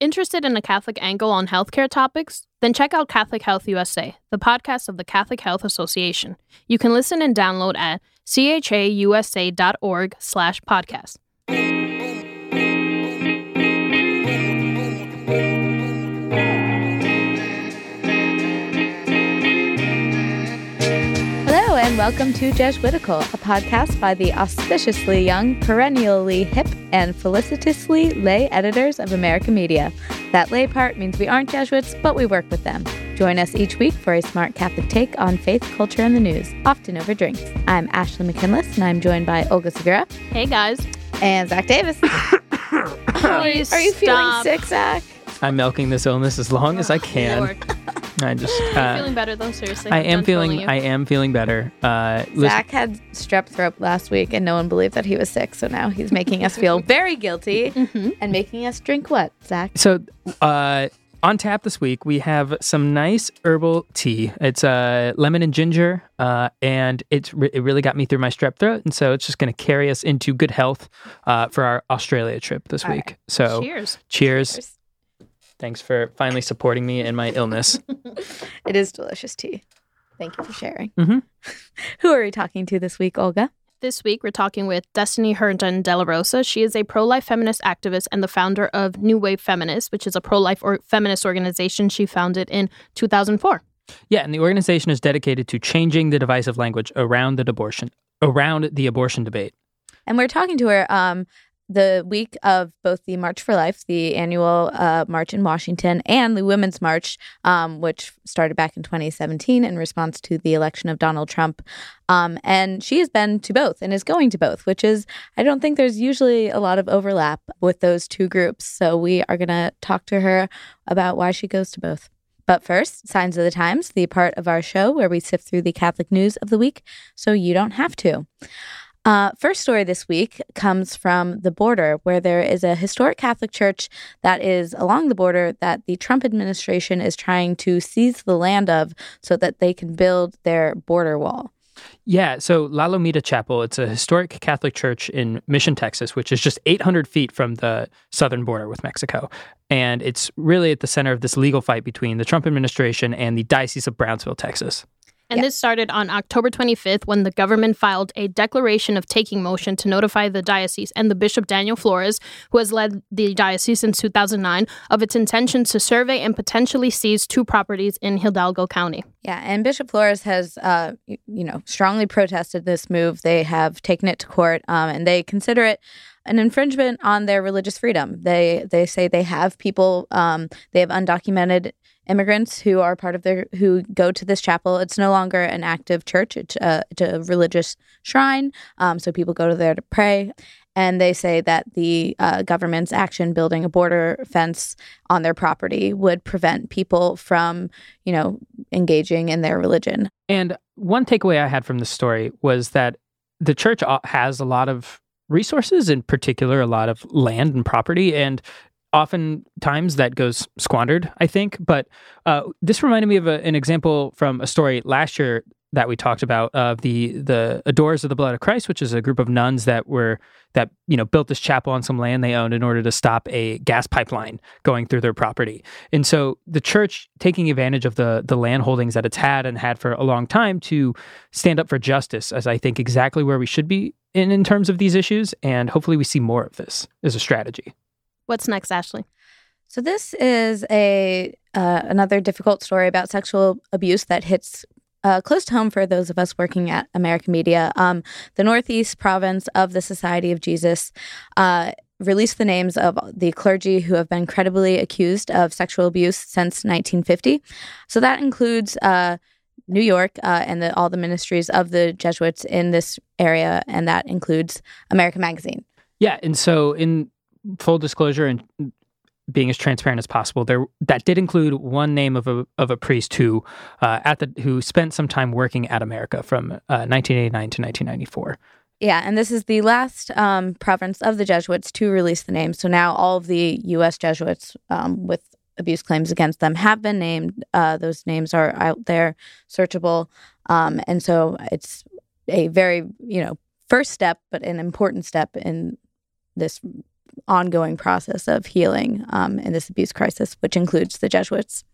Interested in a Catholic angle on healthcare topics? Then check out Catholic Health USA, the podcast of the Catholic Health Association. You can listen and download at chausa.org slash podcast. Welcome to Jesuitical, a podcast by the auspiciously young, perennially hip, and felicitously lay editors of America Media. That lay part means we aren't Jesuits, but we work with them. Join us each week for a smart Catholic take on faith, culture, and the news, often over drinks. I'm Ashley McKinless, and I'm joined by Olga Segura Hey guys. and Zach Davis. are, you, Please are you feeling sick, Zach? I'm milking this illness as long as I can. I just I'm uh, feeling better though, seriously. I I'm feeling I am feeling better. Uh listen- Zach had strep throat last week, and no one believed that he was sick. So now he's making us feel very guilty Mm-hmm. and making us drink what, Zach? so uh on tap this week we have some nice herbal tea. It's uh lemon and ginger uh and it's re- it really got me through my strep throat and so it's just going to carry us into good health uh for our Australia trip this All week. So Cheers. cheers. Thanks for finally supporting me in my illness. It is delicious tea. Thank you for sharing. Mhm. Who are we talking to this week, Olga? This week, we're talking with Destiny Herndon De La Rosa. She is a pro life feminist activist and the founder of New Wave Feminists, which is a pro life or feminist organization she founded in 2004. Yeah, and the organization is dedicated to changing the divisive language around the abortion around the abortion debate. And we're talking to her um, the week of both the March for Life, the annual uh, march in Washington, and the Women's March, um, which started back in 2017 in response to the election of Donald Trump. Um, and she has been to both and is going to both, which is, I don't think there's usually a lot of overlap with those two groups. So we are going to talk to her about why she goes to both. But first, Signs of the Times, the part of our show where we sift through the Catholic news of the week so you don't have to. Uh, first story this week comes from the border, where there is a historic Catholic church that is along the border that the Trump administration is trying to seize the land of so that they can build their border wall. Yeah, so La Lomita Chapel, it's a historic Catholic church in Mission, Texas, which is just 800 feet from the southern border with Mexico. And it's really at the center of this legal fight between the Trump administration and the Diocese of Brownsville, Texas. And Yeah. this started on October 25th when the government filed a declaration of taking motion to notify the diocese and the Bishop Daniel Flores, who has led the diocese since 2009, of its intention to survey and potentially seize two properties in Hidalgo County. Yeah, and Bishop Flores has, uh, you know, strongly protested this move. They have taken it to court, um, and they consider it an infringement on their religious freedom. They they say they have people, um, they have undocumented immigrants who are part of their who go to this chapel. It's no longer an active church; it's a, it's a religious shrine. Um, so people go to there to pray. And they say that the uh, government's action building a border fence on their property would prevent people from, you know, engaging in their religion. And one takeaway I had from this story was that the church uh, has a lot of resources, in particular, a lot of land and property. And oftentimes that goes squandered, I think. But uh, this reminded me of a, an example from a story last year that we talked about of the the Adorers of the Blood of Christ, which is a group of nuns that were that you know built this chapel on some land they owned in order to stop a gas pipeline going through their property. And so the church taking advantage of the the land holdings that it's had and had for a long time to stand up for justice, as I think exactly where we should be in in terms of these issues. And hopefully we see more of this as a strategy. What's next, Ashley? So this is a uh, another difficult story about sexual abuse that hits uh, close to home for those of us working at America Media. Um, the Northeast province of the Society of Jesus uh, released the names of the clergy who have been credibly accused of sexual abuse since 1950. So that includes. Uh, New York uh, and the, all the ministries of the Jesuits in this area, and that includes America Magazine. Yeah, and so in full disclosure and being as transparent as possible, there that did include one name of a of a priest who uh, at the who spent some time working at America from uh, 1989 to 1994. Yeah, and this is the last um, province of the Jesuits to release the name. So now all of the U.S. Jesuits um, with abuse claims against them have been named. Uh, those names are out there, searchable, um, and so it's a very you know first step, but an important step in this ongoing process of healing um, in this abuse crisis, which includes the Jesuits.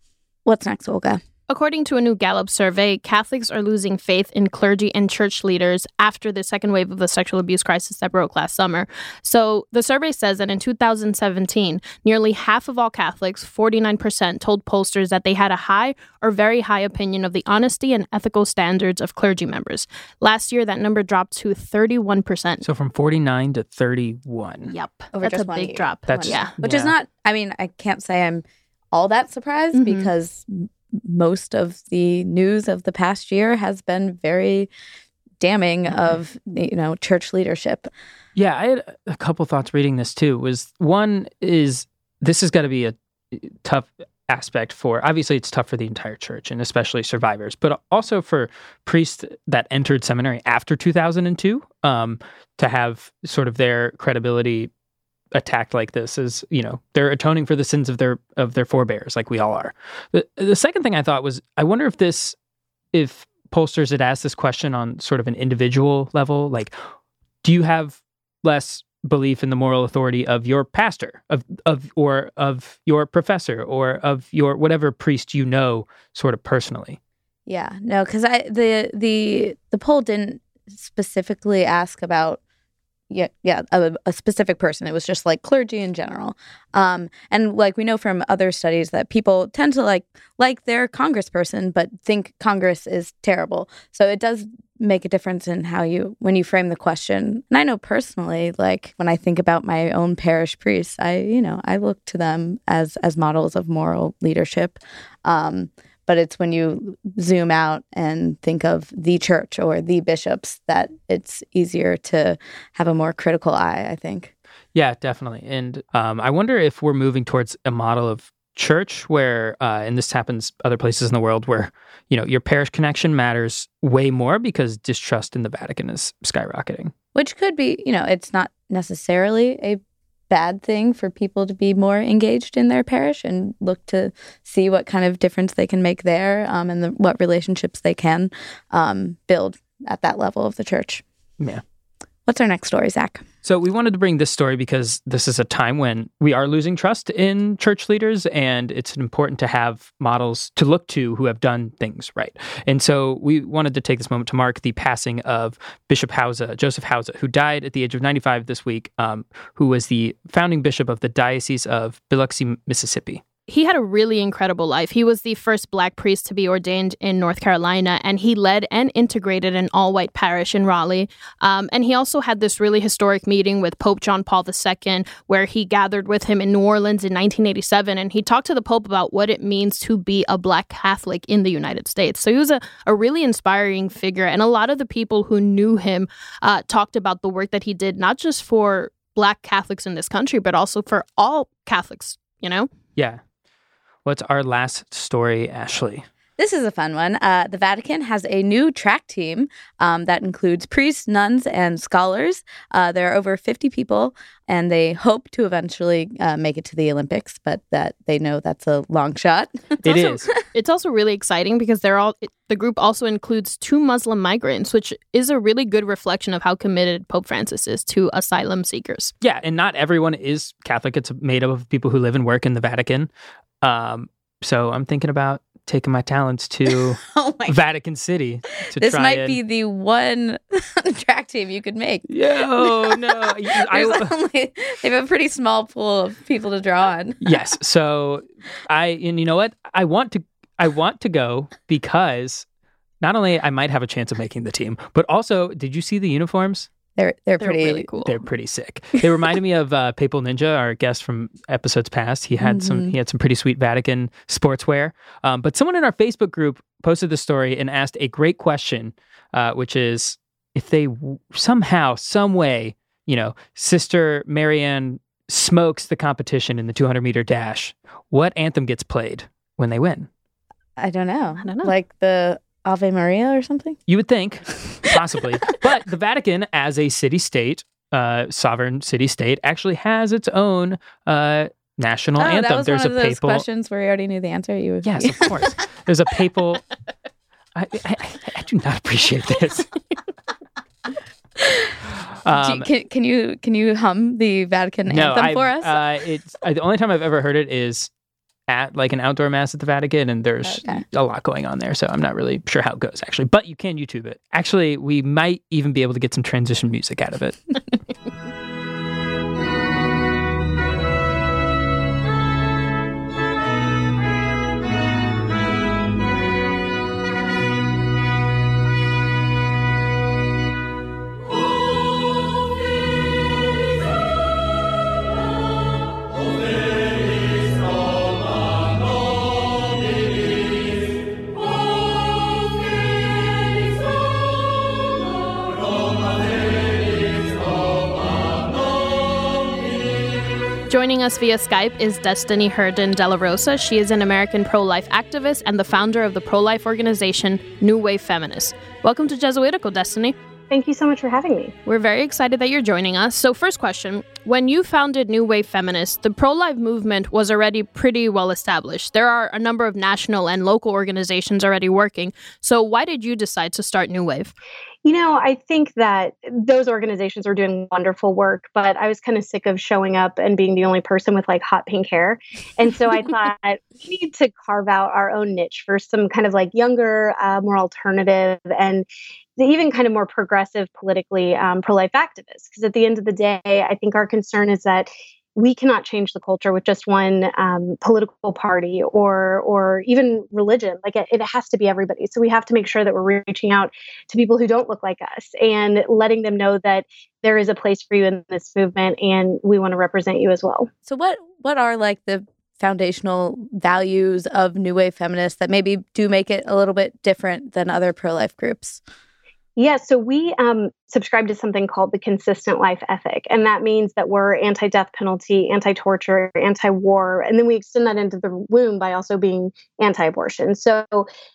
What's next, Olga? According to a new Gallup survey, Catholics are losing faith in clergy and church leaders after the second wave of the sexual abuse crisis that broke last summer. So the survey says that in 2017, nearly half of all Catholics, 49%, told pollsters that they had a high or very high opinion of the honesty and ethical standards of clergy members. Last year, that number dropped to 31%. So from 49 to 31. Yep. Over That's a big year. drop. That's- yeah. Which is not, I mean, I can't say I'm all that surprised Mhm. because m- most of the news of the past year has been very damning of, you know, church leadership. Yeah, I had a couple thoughts reading this too. Was one is this has got to be a tough aspect for obviously it's tough for the entire church and especially survivors, but also for priests that entered seminary after 2002 um, to have sort of their credibility attacked like this is you know they're atoning for the sins of their of their forebears like we all are. The the second thing I thought was I wonder if this if pollsters had asked this question on sort of an individual level like do you have less belief in the moral authority of your pastor of of or of your professor or of your whatever priest you know sort of personally Yeah, no, because I the the the poll didn't specifically ask about yeah yeah a, a specific person. It was just like clergy in general. Um, and like we know from other studies that people tend to like like their congressperson, but think Congress is terrible. So it does make a difference in how you when you frame the question. And I know personally, like when I think about my own parish priests, I you know I look to them as as models of moral leadership. Um, but it's when you zoom out and think of the church or the bishops that it's easier to have a more critical eye i think. Yeah definitely. And um, i wonder if we're moving towards a model of church where uh, and this happens other places in the world where you know your parish connection matters way more because distrust in the vatican is skyrocketing. Which could be you know it's not necessarily a bad thing for people to be more engaged in their parish and look to see what kind of difference they can make there um, and the, what relationships they can um, build at that level of the church Yeah. What's our next story zach So we wanted to bring this story because this is a time when we are losing trust in church leaders, and it's important to have models to look to who have done things right. And so we wanted to take this moment to mark the passing of Bishop Howze, Joseph Howze, who died at the age of 95 this week, um, who was the founding bishop of the Diocese of Biloxi, Mississippi. He had a really incredible life. He was the first black priest to be ordained in North Carolina, and he led and integrated an all white parish in Raleigh. Um, and he also had this really historic meeting with Pope John Paul II, where he gathered with him in New Orleans in 1987. And he talked to the Pope about what it means to be a black Catholic in the United States. So he was a, a really inspiring figure. And a lot of the people who knew him uh, talked about the work that he did, not just for black Catholics in this country, but also for all Catholics, you know? Yeah. What's our last story, Ashley? This is a fun one. Uh, the Vatican has a new track team um, that includes priests, nuns, and scholars. Uh, there are over 50 people, and they hope to eventually uh, make it to the Olympics, but that they know that's a long shot. It also- is. It's also really exciting because they're all the group also includes two Muslim migrants, which is a really good reflection of how committed Pope Francis is to asylum seekers. Yeah, and not everyone is Catholic. It's made up of people who live and work in the Vatican. Um, so I'm thinking about taking my talents to oh my! Vatican City to This might and... be the one track team you could make. Yo, no. There's I, only, they have a pretty small pool of people to draw on. yes. So I and you know what? I want to I want to go because not only I might have a chance of making the team, but also did you see the uniforms? They're they're, They're pretty really cool. They're pretty sick. They reminded me of uh, Papal Ninja, our guest from episodes past. He had some Mhm. he had some pretty sweet Vatican sportswear. Um, but someone in our Facebook group posted the story and asked a great question, uh, which is if they w- somehow, some way, you know, Sister Marianne smokes the competition in the 200 meter dash, what anthem gets played when they win? I don't know. I don't know. Like the Ave Maria or something. You would think, possibly. but the Vatican, as a city state, uh, sovereign city state, actually has its own uh, national oh, anthem. that was There's one of a those papal. questions where you already knew the answer. You Yes, of course. There's a papal. I, I, I- I do not appreciate this. Um, can, can, you can you hum the Vatican no, anthem for us? Uh, it's uh, the only time I've ever heard it is at like an outdoor mass at the Vatican, and there's okay. a lot going on there. So I'm not really sure how it goes actually, but you can YouTube it. Actually, we might even be able to get some transition music out of it. Joining us via Skype is Destiny Herndon De La Rosa. She is an American pro life activist and the founder of the pro life organization New Wave Feminists. Welcome to Jesuitical, Destiny. Thank you so much for having me. We're very excited that you're joining us. So, first question When you founded New Wave Feminists, the pro life movement was already pretty well established. There are a number of national and local organizations already working. So, why did you decide to start New Wave? You know, I think that those organizations are doing wonderful work, but I was kind of sick of showing up and being the only person with like hot pink hair. And so I thought we need to carve out our own niche for some kind of like younger, uh, more alternative, and even kind of more progressive politically um, pro life activists. Because at the end of the day, I think our concern is that we cannot change the culture with just one um, political party or or even religion like it, it, has to be everybody. So we have to make sure that we're reaching out to people who don't look like us and letting them know that there is a place for you in this movement and we want to represent you as well. So what what are like the foundational values of new wave feminists that maybe do make it a little bit different than other pro-life groups? Yeah, so we um, subscribe to something called the consistent life ethic. And that means that we're anti death penalty, anti torture, anti war. And then we extend that into the womb by also being anti abortion. So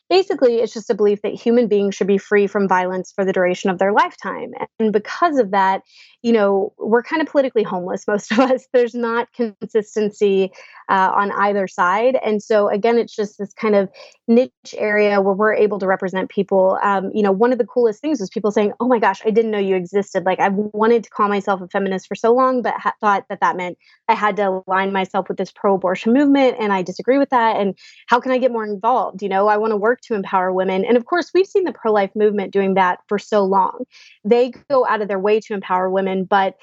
basically, it's just a belief that human beings should be free from violence for the duration of their lifetime. And because of that, you know, we're kind of politically homeless, most of us. There's not consistency uh, on either side. And so, again, it's just this kind of niche area where we're able to represent people. Um, you know, one of the coolest things was people saying, oh my gosh, I didn't know you existed. Like, I've wanted to call myself a feminist for so long, but ha- thought that that meant I had to align myself with this pro abortion movement. And I disagree with that. And how can I get more involved? You know, I want to work to empower women. And of course, we've seen the pro life movement doing that for so long. They go out of their way to empower women women, but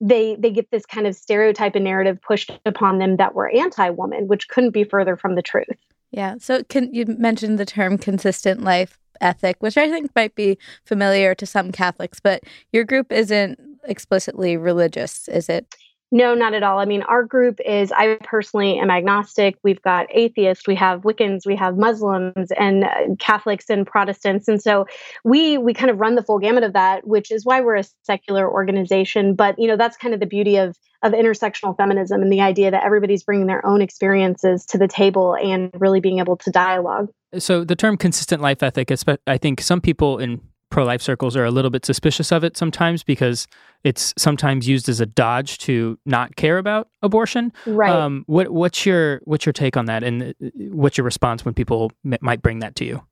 they they get this kind of stereotype and narrative pushed upon them that we're anti-woman, which couldn't be further from the truth. Yeah. So can you mentioned the term consistent life ethic, which I think might be familiar to some Catholics, but your group isn't explicitly religious, is it? No, not at all. I mean, our group is, I personally am agnostic. We've got atheists, we have Wiccans, we have Muslims and uh, Catholics and Protestants. And so we we kind of run the full gamut of that, which is why we're a secular organization. But, you know, that's kind of the beauty of of intersectional feminism and the idea that everybody's bringing their own experiences to the table and really being able to dialogue. So the term consistent life ethic, I think some people in pro life circles are a little bit suspicious of it sometimes because it's sometimes used as a dodge to not care about abortion. Right. Um, what what's your what's your take on that, and uh, what's your response when people m- might bring that to you?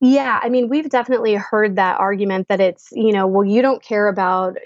Yeah, I mean, we've definitely heard that argument that it's, you know, well, you don't care about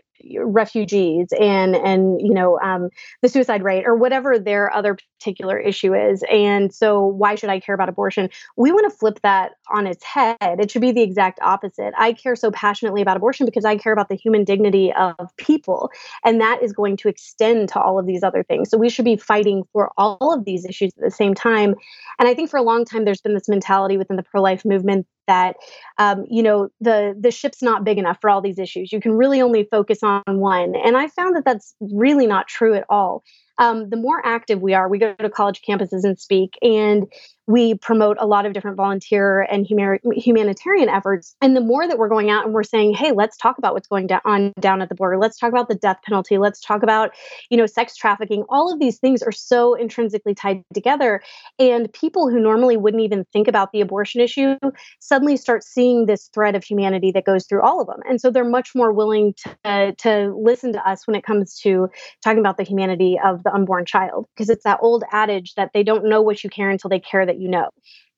refugees and and you know um, the suicide rate or whatever their other particular issue is. And so why should i care about abortion? We want to flip that on its head. It should be the exact opposite. I care so passionately about abortion because i care about the human dignity of people and that is going to extend to all of these other things. So we should be fighting for all of these issues at the same time. And i think for a long time there's been this mentality within the pro-life movement that um, you know the the ship's not big enough for all these issues. You can really only focus on one. And i found that that's really not true at all um, the more active we are, we go to college campuses and speak, and we promote a lot of different volunteer and humanitarian efforts. And the more that we're going out and we're saying, hey, let's talk about what's going down, on, down at the border. Let's talk about the death penalty. Let's talk about, you know, sex trafficking. All of these things are so intrinsically tied together. And people who normally wouldn't even think about the abortion issue suddenly start seeing this thread of humanity that goes through all of them. And so they're much more willing to, to listen to us when it comes to talking about the humanity of the unborn child. Because it's that old adage that they don't know what you care until they care that you know.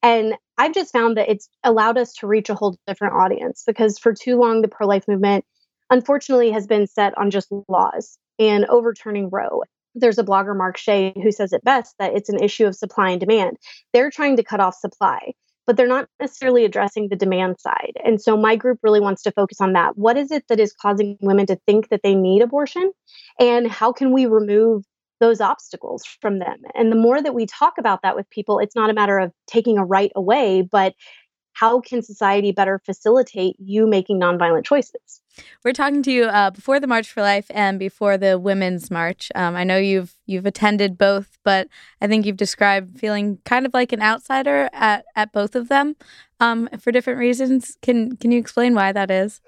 And I've just found that it's allowed us to reach a whole different audience because for too long, the pro life movement unfortunately has been set on just laws and overturning Roe. There's a blogger, Mark Shea, who says it best that it's an issue of supply and demand. They're trying to cut off supply, but they're not necessarily addressing the demand side. And so my group really wants to focus on that. What is it that is causing women to think that they need abortion? And how can we remove those obstacles from them. And the more that we talk about that with people, it's not a matter of taking a right away, but how can society better facilitate you making nonviolent choices? We're talking to you uh, before the March for Life and before the Women's March. Um, I know you've you've attended both, but I think you've described feeling kind of like an outsider at, at both of them um, for different reasons. Can can you explain why that is?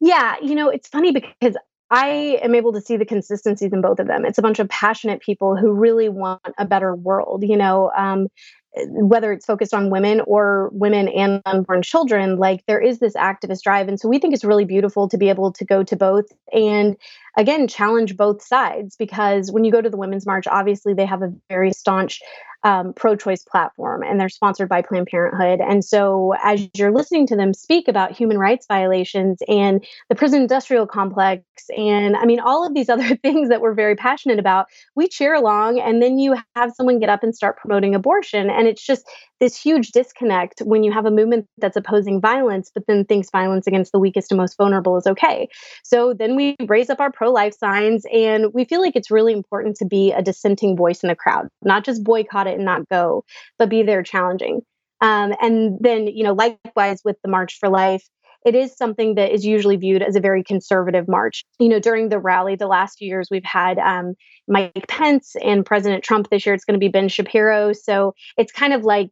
Yeah, you know, it's funny because I am able to see the consistencies in both of them. It's a bunch of passionate people who really want a better world. You know, um, whether it's focused on women or women and unborn children, like there is this activist drive. And so we think it's really beautiful to be able to go to both and again challenge both sides because when you go to the Women's March, obviously they have a very staunch um, pro choice platform and they're sponsored by Planned Parenthood. And so, as you're listening to them speak about human rights violations and the prison industrial complex, and I mean, all of these other things that we're very passionate about, we cheer along. And then you have someone get up and start promoting abortion. And it's just this huge disconnect when you have a movement that's opposing violence, but then thinks violence against the weakest and most vulnerable is okay. So then we raise up our pro life signs, and we feel like it's really important to be a dissenting voice in the crowd, not just boycott it and not go, but be there challenging. Um, and then, you know, likewise with the March for Life, it is something that is usually viewed as a very conservative march. You know, during the rally, the last few years, we've had um, Mike Pence and President Trump. This year, it's going to be Ben Shapiro. So it's kind of like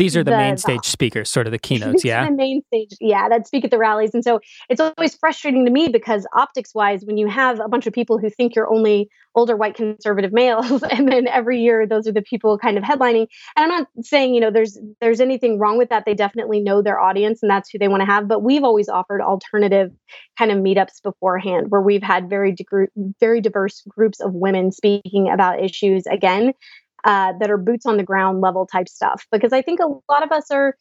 these are the, the main stage speakers, sort of the keynotes, yeah. the main stage, yeah, that speak at the rallies, and so it's always frustrating to me because optics-wise, when you have a bunch of people who think you're only older white conservative males, and then every year those are the people kind of headlining. And I'm not saying you know there's there's anything wrong with that. They definitely know their audience, and that's who they want to have. But we've always offered alternative kind of meetups beforehand, where we've had very de- very diverse groups of women speaking about issues again uh, that are boots on the ground level type stuff. Because I think a lot of us are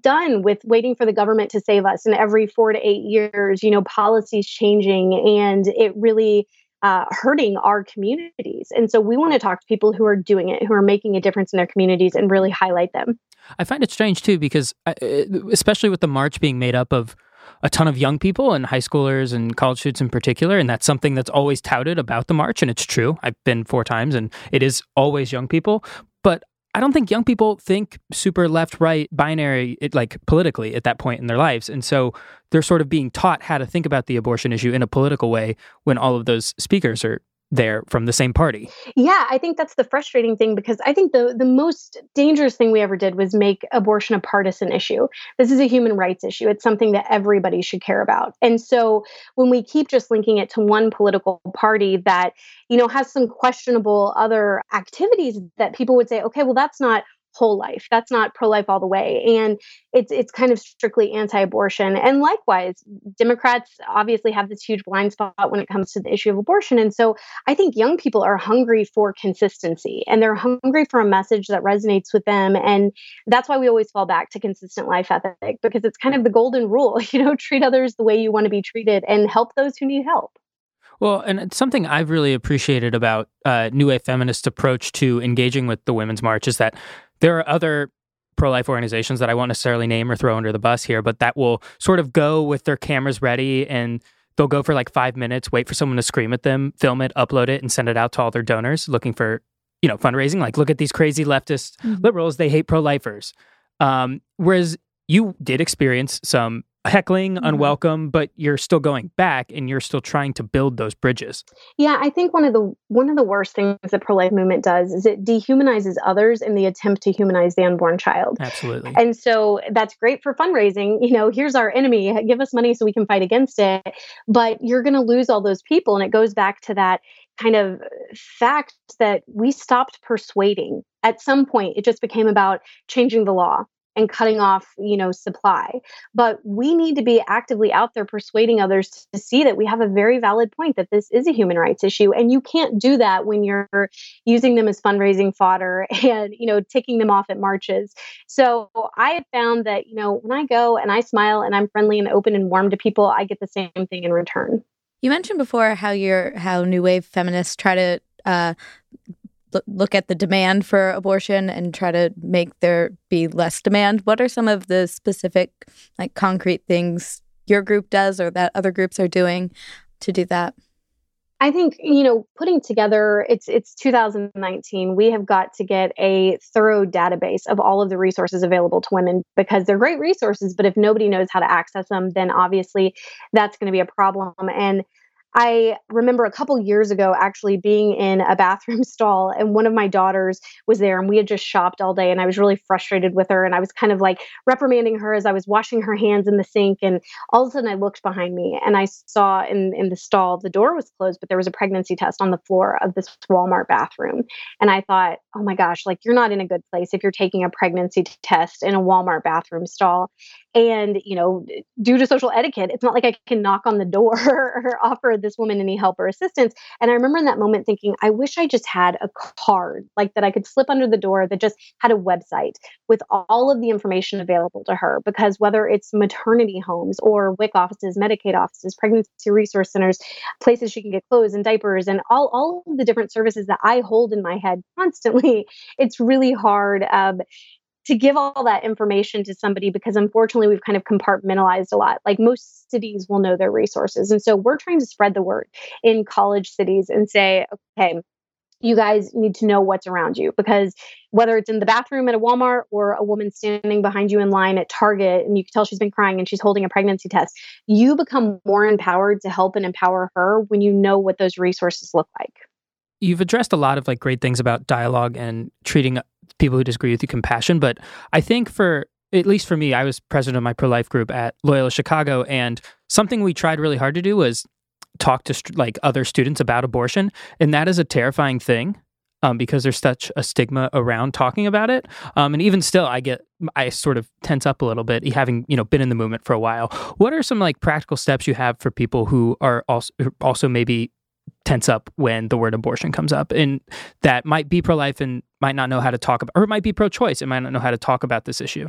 done with waiting for the government to save us. And every four to eight years, you know, policies changing and it really uh, hurting our communities. And so we want to talk to people who are doing it, who are making a difference in their communities and really highlight them. I find it strange too, because uh, especially with the march being made up of a ton of young people and high schoolers and college students in particular. And that's something that's always touted about the march. And it's true. I've been four times and it is always young people. But I don't think young people think super left right binary it, like politically at that point in their lives. And so they're sort of being taught how to think about the abortion issue in a political way when all of those speakers are there from the same party. Yeah, I think that's the frustrating thing because I think the the most dangerous thing we ever did was make abortion a partisan issue. This is a human rights issue. It's something that everybody should care about. And so when we keep just linking it to one political party that, you know, has some questionable other activities that people would say, okay, well that's not whole life. That's not pro life all the way. And it's it's kind of strictly anti-abortion. And likewise, Democrats obviously have this huge blind spot when it comes to the issue of abortion. And so I think young people are hungry for consistency and they're hungry for a message that resonates with them. And that's why we always fall back to consistent life ethic because it's kind of the golden rule, you know, treat others the way you want to be treated and help those who need help. Well, and something I've really appreciated about uh, New Wave Feminist approach to engaging with the Women's March is that there are other pro life organizations that I won't necessarily name or throw under the bus here, but that will sort of go with their cameras ready and they'll go for like five minutes, wait for someone to scream at them, film it, upload it, and send it out to all their donors looking for, you know, fundraising. Like, look at these crazy leftist mm-hmm. liberals, they hate pro lifers. Um, whereas you did experience some heckling, mm-hmm. unwelcome, but you're still going back and you're still trying to build those bridges. Yeah, I think one of the one of the worst things the pro-life movement does is it dehumanizes others in the attempt to humanize the unborn child. Absolutely. And so that's great for fundraising. You know, here's our enemy, give us money so we can fight against it. But you're going to lose all those people and it goes back to that kind of fact that we stopped persuading. At some point, it just became about changing the law and cutting off, you know, supply. But we need to be actively out there persuading others to see that we have a very valid point that this is a human rights issue. And you can't do that when you're using them as fundraising fodder and, you know, ticking them off at marches. So I have found that, you know, when I go and I smile and I'm friendly and open and warm to people, I get the same thing in return. You mentioned before how you're how new wave feminists try to uh, look at the demand for abortion and try to make there be less demand. What are some of the specific, like concrete things your group does or that other groups are doing to do that? I think you know putting together it's it's 2019 we have got to get a thorough database of all of the resources available to women because they're great resources but if nobody knows how to access them then obviously that's going to be a problem and I remember a couple years ago actually being in a bathroom stall and one of my daughters was there and we had just shopped all day and I was really frustrated with her and I was kind of like reprimanding her as I was washing her hands in the sink and all of a sudden I looked behind me and I saw in in the stall the door was closed but there was a pregnancy test on the floor of this Walmart bathroom and I thought oh my gosh like you're not in a good place if you're taking a pregnancy test in a Walmart bathroom stall. And you know due to social etiquette it's not like I can knock on the door or offer this woman any help or assistance. And I remember in that moment thinking, I wish I just had a card like that I could slip under the door that just had a website with all of the information available to her. Because whether it's maternity homes or WIC offices, Medicaid offices, pregnancy resource centers, places she can get clothes and diapers, and all, all of the different services that I hold in my head constantly, it's really hard. Um, to give all that information to somebody because unfortunately we've kind of compartmentalized a lot. Like most cities will know their resources. And so we're trying to spread the word in college cities and say, okay, you guys need to know what's around you because whether it's in the bathroom at a Walmart or a woman standing behind you in line at Target and you can tell she's been crying and she's holding a pregnancy test, you become more empowered to help and empower her when you know what those resources look like. You've addressed a lot of like great things about dialogue and treating people who disagree with you compassion. But I think for at least for me, I was president of my pro life group at Loyola Chicago, and something we tried really hard to do was talk to st- like other students about abortion, and that is a terrifying thing. Um, because there's such a stigma around talking about it, um, and even still, I get I sort of tense up a little bit, having you know been in the movement for a while. What are some like practical steps you have for people who are also also maybe tense up when the word abortion comes up. And that might be pro-life and might not know how to talk about or it might be pro-choice and might not know how to talk about this issue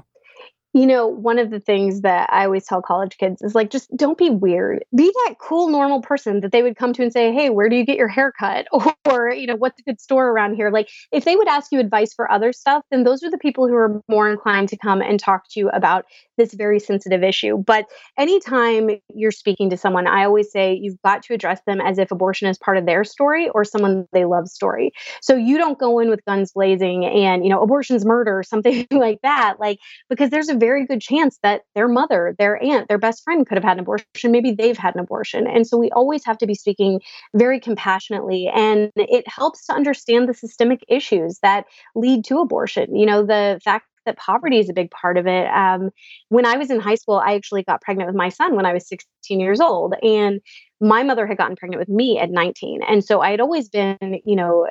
you know, one of the things that I always tell college kids is like, just don't be weird. Be that cool, normal person that they would come to and say, Hey, where do you get your hair cut? Or, you know, what's a good store around here? Like, if they would ask you advice for other stuff, then those are the people who are more inclined to come and talk to you about this very sensitive issue. But anytime you're speaking to someone, I always say you've got to address them as if abortion is part of their story or someone they love story. So you don't go in with guns blazing and, you know, abortion's murder, something like that. Like, because there's a very very good chance that their mother, their aunt, their best friend could have had an abortion. Maybe they've had an abortion. And so we always have to be speaking very compassionately. And it helps to understand the systemic issues that lead to abortion. You know, the fact that poverty is a big part of it. Um, when I was in high school, I actually got pregnant with my son when I was 16 years old. And my mother had gotten pregnant with me at 19. And so I had always been, you know,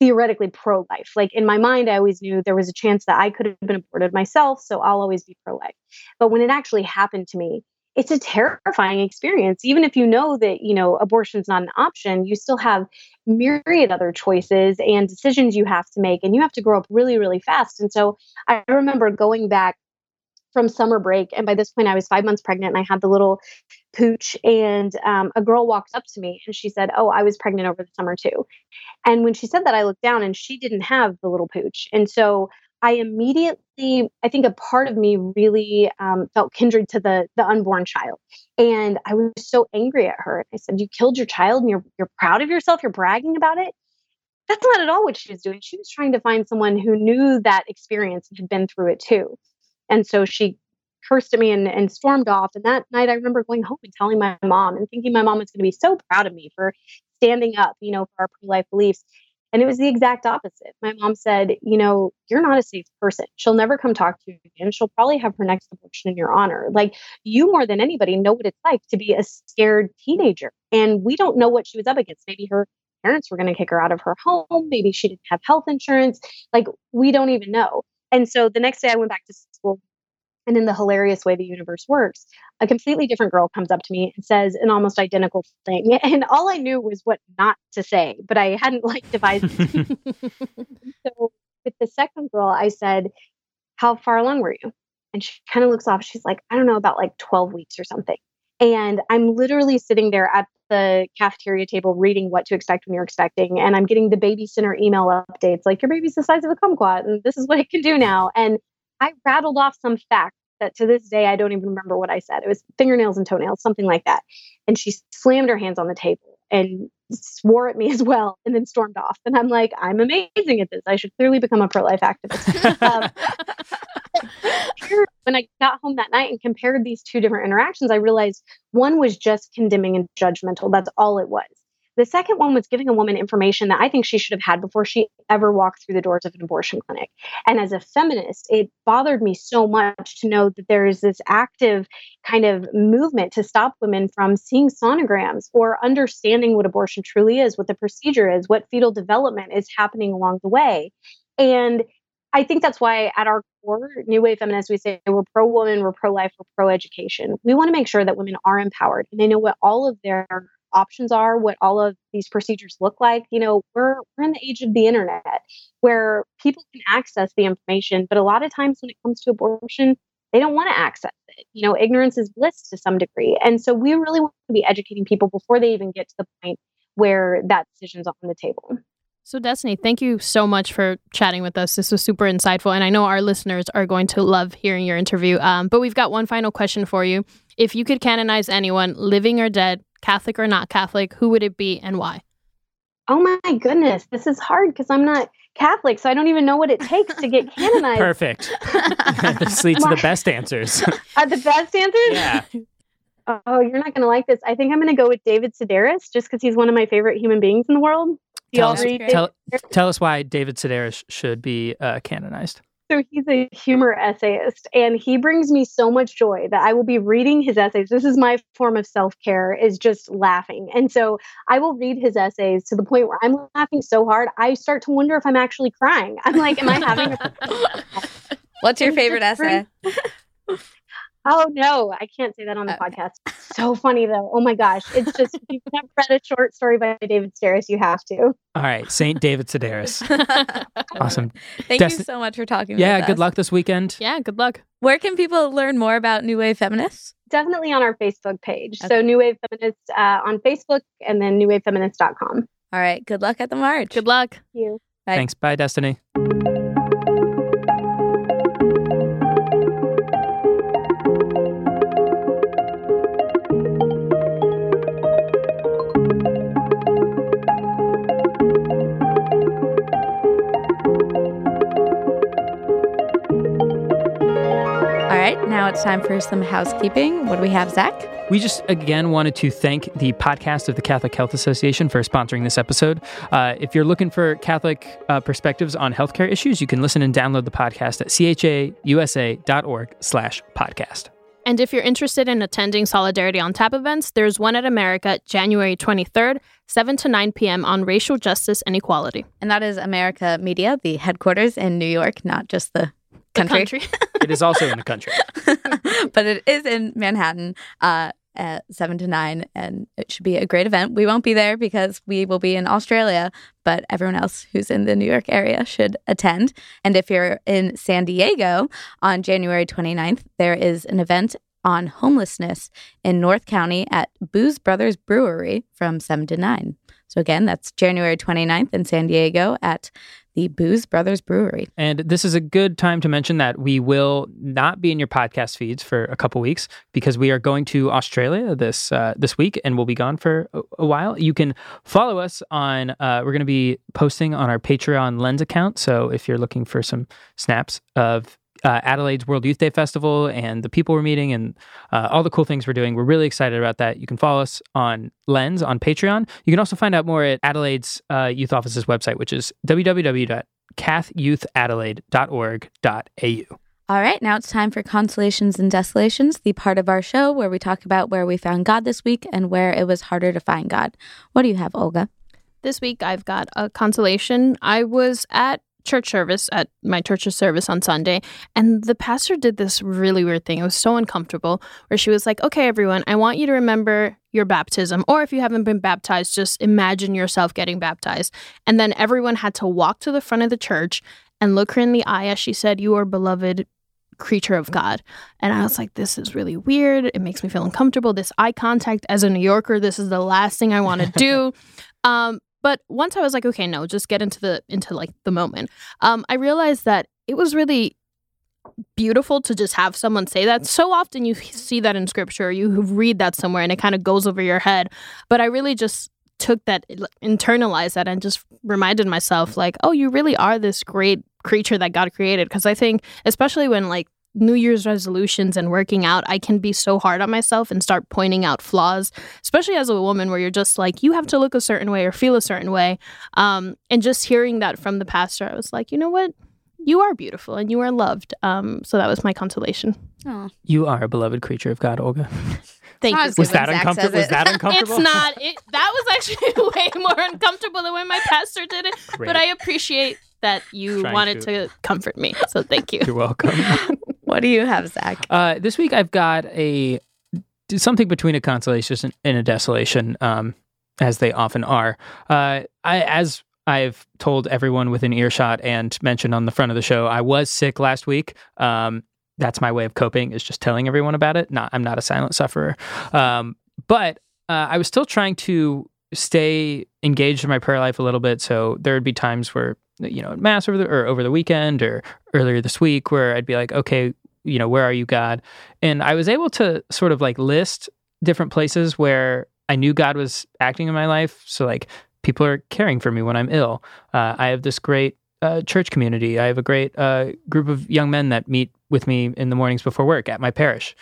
theoretically pro life. Like in my mind, I always knew there was a chance that I could have been aborted myself. So I'll always be pro life. But when it actually happened to me, it's a terrifying experience. Even if you know that, you know, abortion's not an option, you still have myriad other choices and decisions you have to make. And you have to grow up really, really fast. And so I remember going back from summer break. And by this point, I was five months pregnant and I had the little pooch. And um, a girl walked up to me and she said, Oh, I was pregnant over the summer too. And when she said that, I looked down and she didn't have the little pooch. And so I immediately, I think a part of me really um, felt kindred to the the unborn child, and I was so angry at her. I said, "You killed your child, and you're you're proud of yourself. You're bragging about it." That's not at all what she was doing. She was trying to find someone who knew that experience and had been through it too. And so she cursed at me and, and stormed off. And that night, I remember going home and telling my mom and thinking my mom was going to be so proud of me for standing up, you know, for our pro life beliefs. And it was the exact opposite. My mom said, You know, you're not a safe person. She'll never come talk to you again. She'll probably have her next abortion in your honor. Like, you more than anybody know what it's like to be a scared teenager. And we don't know what she was up against. Maybe her parents were going to kick her out of her home. Maybe she didn't have health insurance. Like, we don't even know. And so the next day I went back to school. And in the hilarious way the universe works, a completely different girl comes up to me and says an almost identical thing. And all I knew was what not to say, but I hadn't like devised it. so with the second girl, I said, How far along were you? And she kind of looks off. She's like, I don't know, about like 12 weeks or something. And I'm literally sitting there at the cafeteria table reading what to expect when you're expecting. And I'm getting the baby center email updates like, your baby's the size of a kumquat and this is what it can do now. And I rattled off some facts that to this day I don't even remember what I said. It was fingernails and toenails, something like that. And she slammed her hands on the table and swore at me as well and then stormed off. And I'm like, I'm amazing at this. I should clearly become a pro life activist. um, when I got home that night and compared these two different interactions, I realized one was just condemning and judgmental. That's all it was. The second one was giving a woman information that I think she should have had before she ever walked through the doors of an abortion clinic. And as a feminist, it bothered me so much to know that there is this active kind of movement to stop women from seeing sonograms or understanding what abortion truly is, what the procedure is, what fetal development is happening along the way. And I think that's why at our core, New Wave Feminists, we say we're pro woman, we're pro life, we're pro education. We want to make sure that women are empowered and they know what all of their options are, what all of these procedures look like. You know, we're we're in the age of the internet where people can access the information, but a lot of times when it comes to abortion, they don't want to access it. You know, ignorance is bliss to some degree. And so we really want to be educating people before they even get to the point where that decision's on the table. So, Destiny, thank you so much for chatting with us. This was super insightful, and I know our listeners are going to love hearing your interview. Um, but we've got one final question for you. If you could canonize anyone, living or dead, Catholic or not Catholic, who would it be and why? Oh my goodness, this is hard because I'm not Catholic, so I don't even know what it takes to get canonized. Perfect. this leads to the best answers. Are the best answers? Yeah. Oh, you're not going to like this. I think I'm going to go with David Sedaris just because he's one of my favorite human beings in the world. Tell us, tell, tell us, why David Sedaris should be uh, canonized. So he's a humor essayist and he brings me so much joy that I will be reading his essays. This is my form of self-care is just laughing. And so I will read his essays to the point where I'm laughing so hard I start to wonder if I'm actually crying. I'm like am I having a What's your favorite essay? Oh no, I can't say that on the okay. podcast. So funny though. Oh my gosh. It's just if you've never read a short story by David Sedaris, you have to. All right. Saint David Sedaris. awesome. Thank Desti- you so much for talking Yeah, good us. luck this weekend. Yeah, good luck. Where can people learn more about New Wave Feminists? Definitely on our Facebook page. Okay. So New Wave Feminists uh, on Facebook and then newwavefeminists.com. All right. Good luck at the march. Good luck. Thank you. Bye. Thanks. Bye, Destiny. Now it's time for some housekeeping. What do we have, Zach? We just again wanted to thank the podcast of the Catholic Health Association for sponsoring this episode. Uh, if you're looking for Catholic uh, perspectives on healthcare issues, you can listen and download the podcast at chausa.org/slash podcast. And if you're interested in attending Solidarity on Tap events, there's one at America January 23rd, 7 to 9 p.m. on racial justice and equality. And that is America Media, the headquarters in New York, not just the country. country. it is also in the country, but it is in Manhattan. Uh, at 7 to 9 and it should be a great event. We won't be there because we will be in Australia, but everyone else who's in the New York area should attend. And if you're in San Diego on January 29th, there is an event on homelessness in North County at Booze Brothers Brewery from 7 to 9. So again, that's January 29th in San Diego at the Booze Brothers Brewery. And this is a good time to mention that we will not be in your podcast feeds for a couple weeks because we are going to Australia this uh, this week and we'll be gone for a, a while. You can follow us on. Uh, we're going to be posting on our Patreon Lens account. So if you're looking for some snaps of uh, Adelaide's World Youth Day Festival and the people we're meeting and uh, all the cool things we're doing. We're really excited about that. You can follow us on Lens on Patreon. You can also find out more at Adelaide's uh, Youth Office's website, which is www.cathyouthadelaide.org.au. All right, now it's time for Consolations and Desolations, the part of our show where we talk about where we found God this week and where it was harder to find God. What do you have, Olga? This week I've got a consolation. I was at church service at my church's service on Sunday, and the pastor did this really weird thing. It was so uncomfortable where she was like, "Okay, everyone, I want you to remember your baptism, or if you haven't been baptized, just imagine yourself getting baptized." And then everyone had to walk to the front of the church and look her in the eye as she said, "You are beloved creature of God. And I was like, this is really weird. It makes me feel uncomfortable. This eye contact as a New Yorker, this is the last thing I want to do. um, but once I was like, okay, no, just get into the into like the moment. Um, I realized that it was really beautiful to just have someone say that. So often you see that in scripture, you read that somewhere and it kind of goes over your head. But I really just took that internalized that and just reminded myself like oh you really are this great creature that God created. Because I think, especially when like New Year's resolutions and working out, I can be so hard on myself and start pointing out flaws, especially as a woman, where you're just like, you have to look a certain way or feel a certain way. Um, and just hearing that from the pastor, I was like, you know what? You are beautiful and you are loved. Um, so that was my consolation. Aww. You are a beloved creature of God, Olga. Thank you. Was that uncomfortable? Was that uncomfortable? it's not. It, that was actually way more uncomfortable than when my pastor did it. Great. But I appreciate that you Trying wanted to. to. comfort me. So thank you. You're welcome. What do you have, Zach? Uh, this week I've got a something between a consolation and a desolation, um, as they often are. Uh, I, as I've told everyone within earshot and mentioned on the front of the show, I was sick last week. Um, that's my way of coping is just telling everyone about it. Not, I'm not a silent sufferer. Um, but uh, I was still trying to stay engaged in my prayer life a little bit. So there would be times where you know, at mass over the or over the weekend or earlier this week where I'd be like, okay, you know, where are you, God? And I was able to sort of like list different places where I knew God was acting in my life. So like people are caring for me when I'm ill. Uh, I have this great uh, church community. I have a great uh, group of young men that meet with me in the mornings before work at my parish.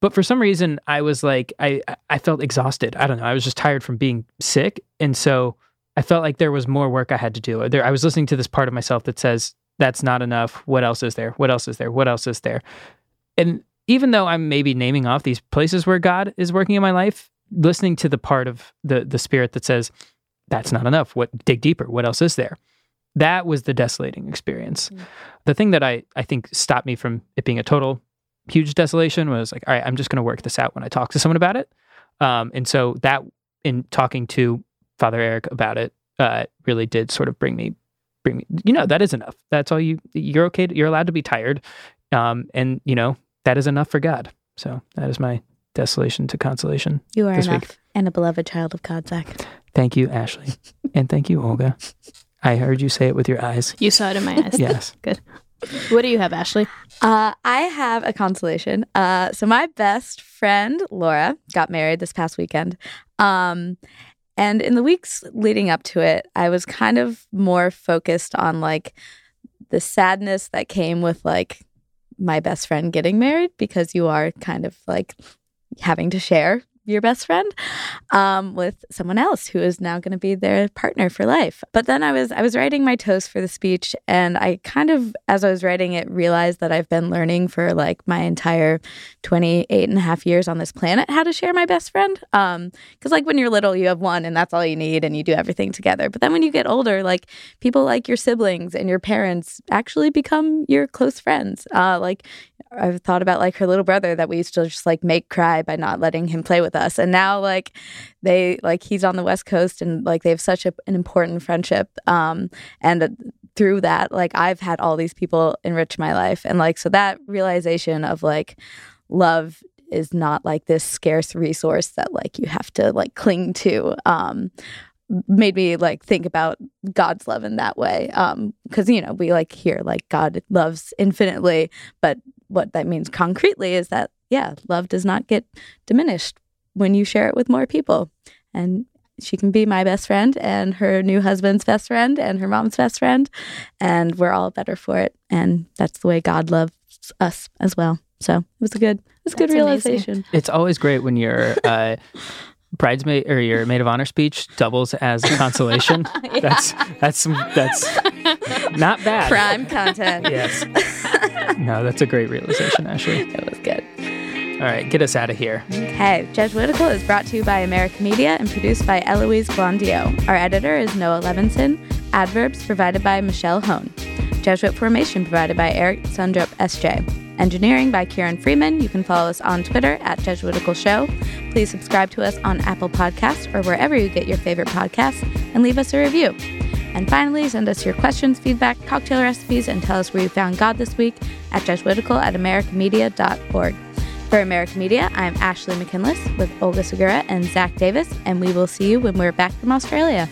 But for some reason, I was like, I I felt exhausted. I don't know. I was just tired from being sick, and so I felt like there was more work I had to do. There, I was listening to this part of myself that says, that's not enough. What else is there? What else is there? What else is there? And even though I'm maybe naming off these places where God is working in my life, listening to the part of the the spirit that says, that's not enough. What dig deeper? What else is there? That was the desolating experience. Mm. The thing that I, I think stopped me from it being a total huge desolation was like, all right, I'm just going to work this out when I talk to someone about it. Um, and so that in talking to Father Eric about it uh, really did sort of bring me, bring me. You know, that is enough. That's all you. You're okay. To, you're allowed to be tired, um, and you know that is enough for God. So that is my desolation to consolation. You are enough week. and a beloved child of God, Zach. Thank you, Ashley, and thank you, Olga. I heard you say it with your eyes. You saw it in my eyes. yes. Good. What do you have, Ashley? Uh, I have a consolation. Uh, so my best friend Laura got married this past weekend, um, and in the weeks leading up to it, I was kind of more focused on like the sadness that came with like my best friend getting married because you are kind of like having to share your best friend um, with someone else who is now going to be their partner for life. But then I was I was writing my toast for the speech, and I kind of as I was writing it realized that I've been learning for like my entire 28 and a half years on this planet how to share my best friend. Um, because like when you're little, you have one, and that's all you need, and you do everything together. But then when you get older, like people like your siblings and your parents actually become your close friends. Uh, like I've thought about like her little brother that we used to just like make cry by not letting him play with us. And now like they like he's on the West Coast and like they have such a, an important friendship. Um, and through that, like I've had all these people enrich my life. And like so that realization of like love is not like this scarce resource that like you have to like cling to. Um, made me like think about God's love in that way. Um, because you know, we like hear like God loves infinitely, but what that means concretely is that, yeah, love does not get diminished when you share it with more people. And she can be my best friend and her new husband's best friend and her mom's best friend. And we're all better for it. And that's the way God loves us as well. So it was a good, it was a good realization. Amazing. It's always great when you're, uh, bridesmaid or your maid of honor speech doubles as a consolation. yeah. That's that's that's not bad. Prime content. yes. No, that's a great realization, Ashley. It was good. All right, get us out of here. Okay, Jesuitical is brought to you by America Media and produced by Eloise Blondiau. Our editor is Noah Levinson. Adverbs provided by Michelle Hone. Jesuit Formation provided by Eric Sundrup SJ. Engineering by Kieran Freeman. You can follow us on Twitter at Jesuitical Show. Please subscribe to us on Apple Podcasts or wherever you get your favorite podcasts and leave us a review. And finally, send us your questions, feedback, cocktail recipes, and tell us where you found God this week at Jesuitical at americamedia.org. For America Media, I'm Ashley McKinless with Olga Segura and Zach Davis, and we will see you when we're back from Australia.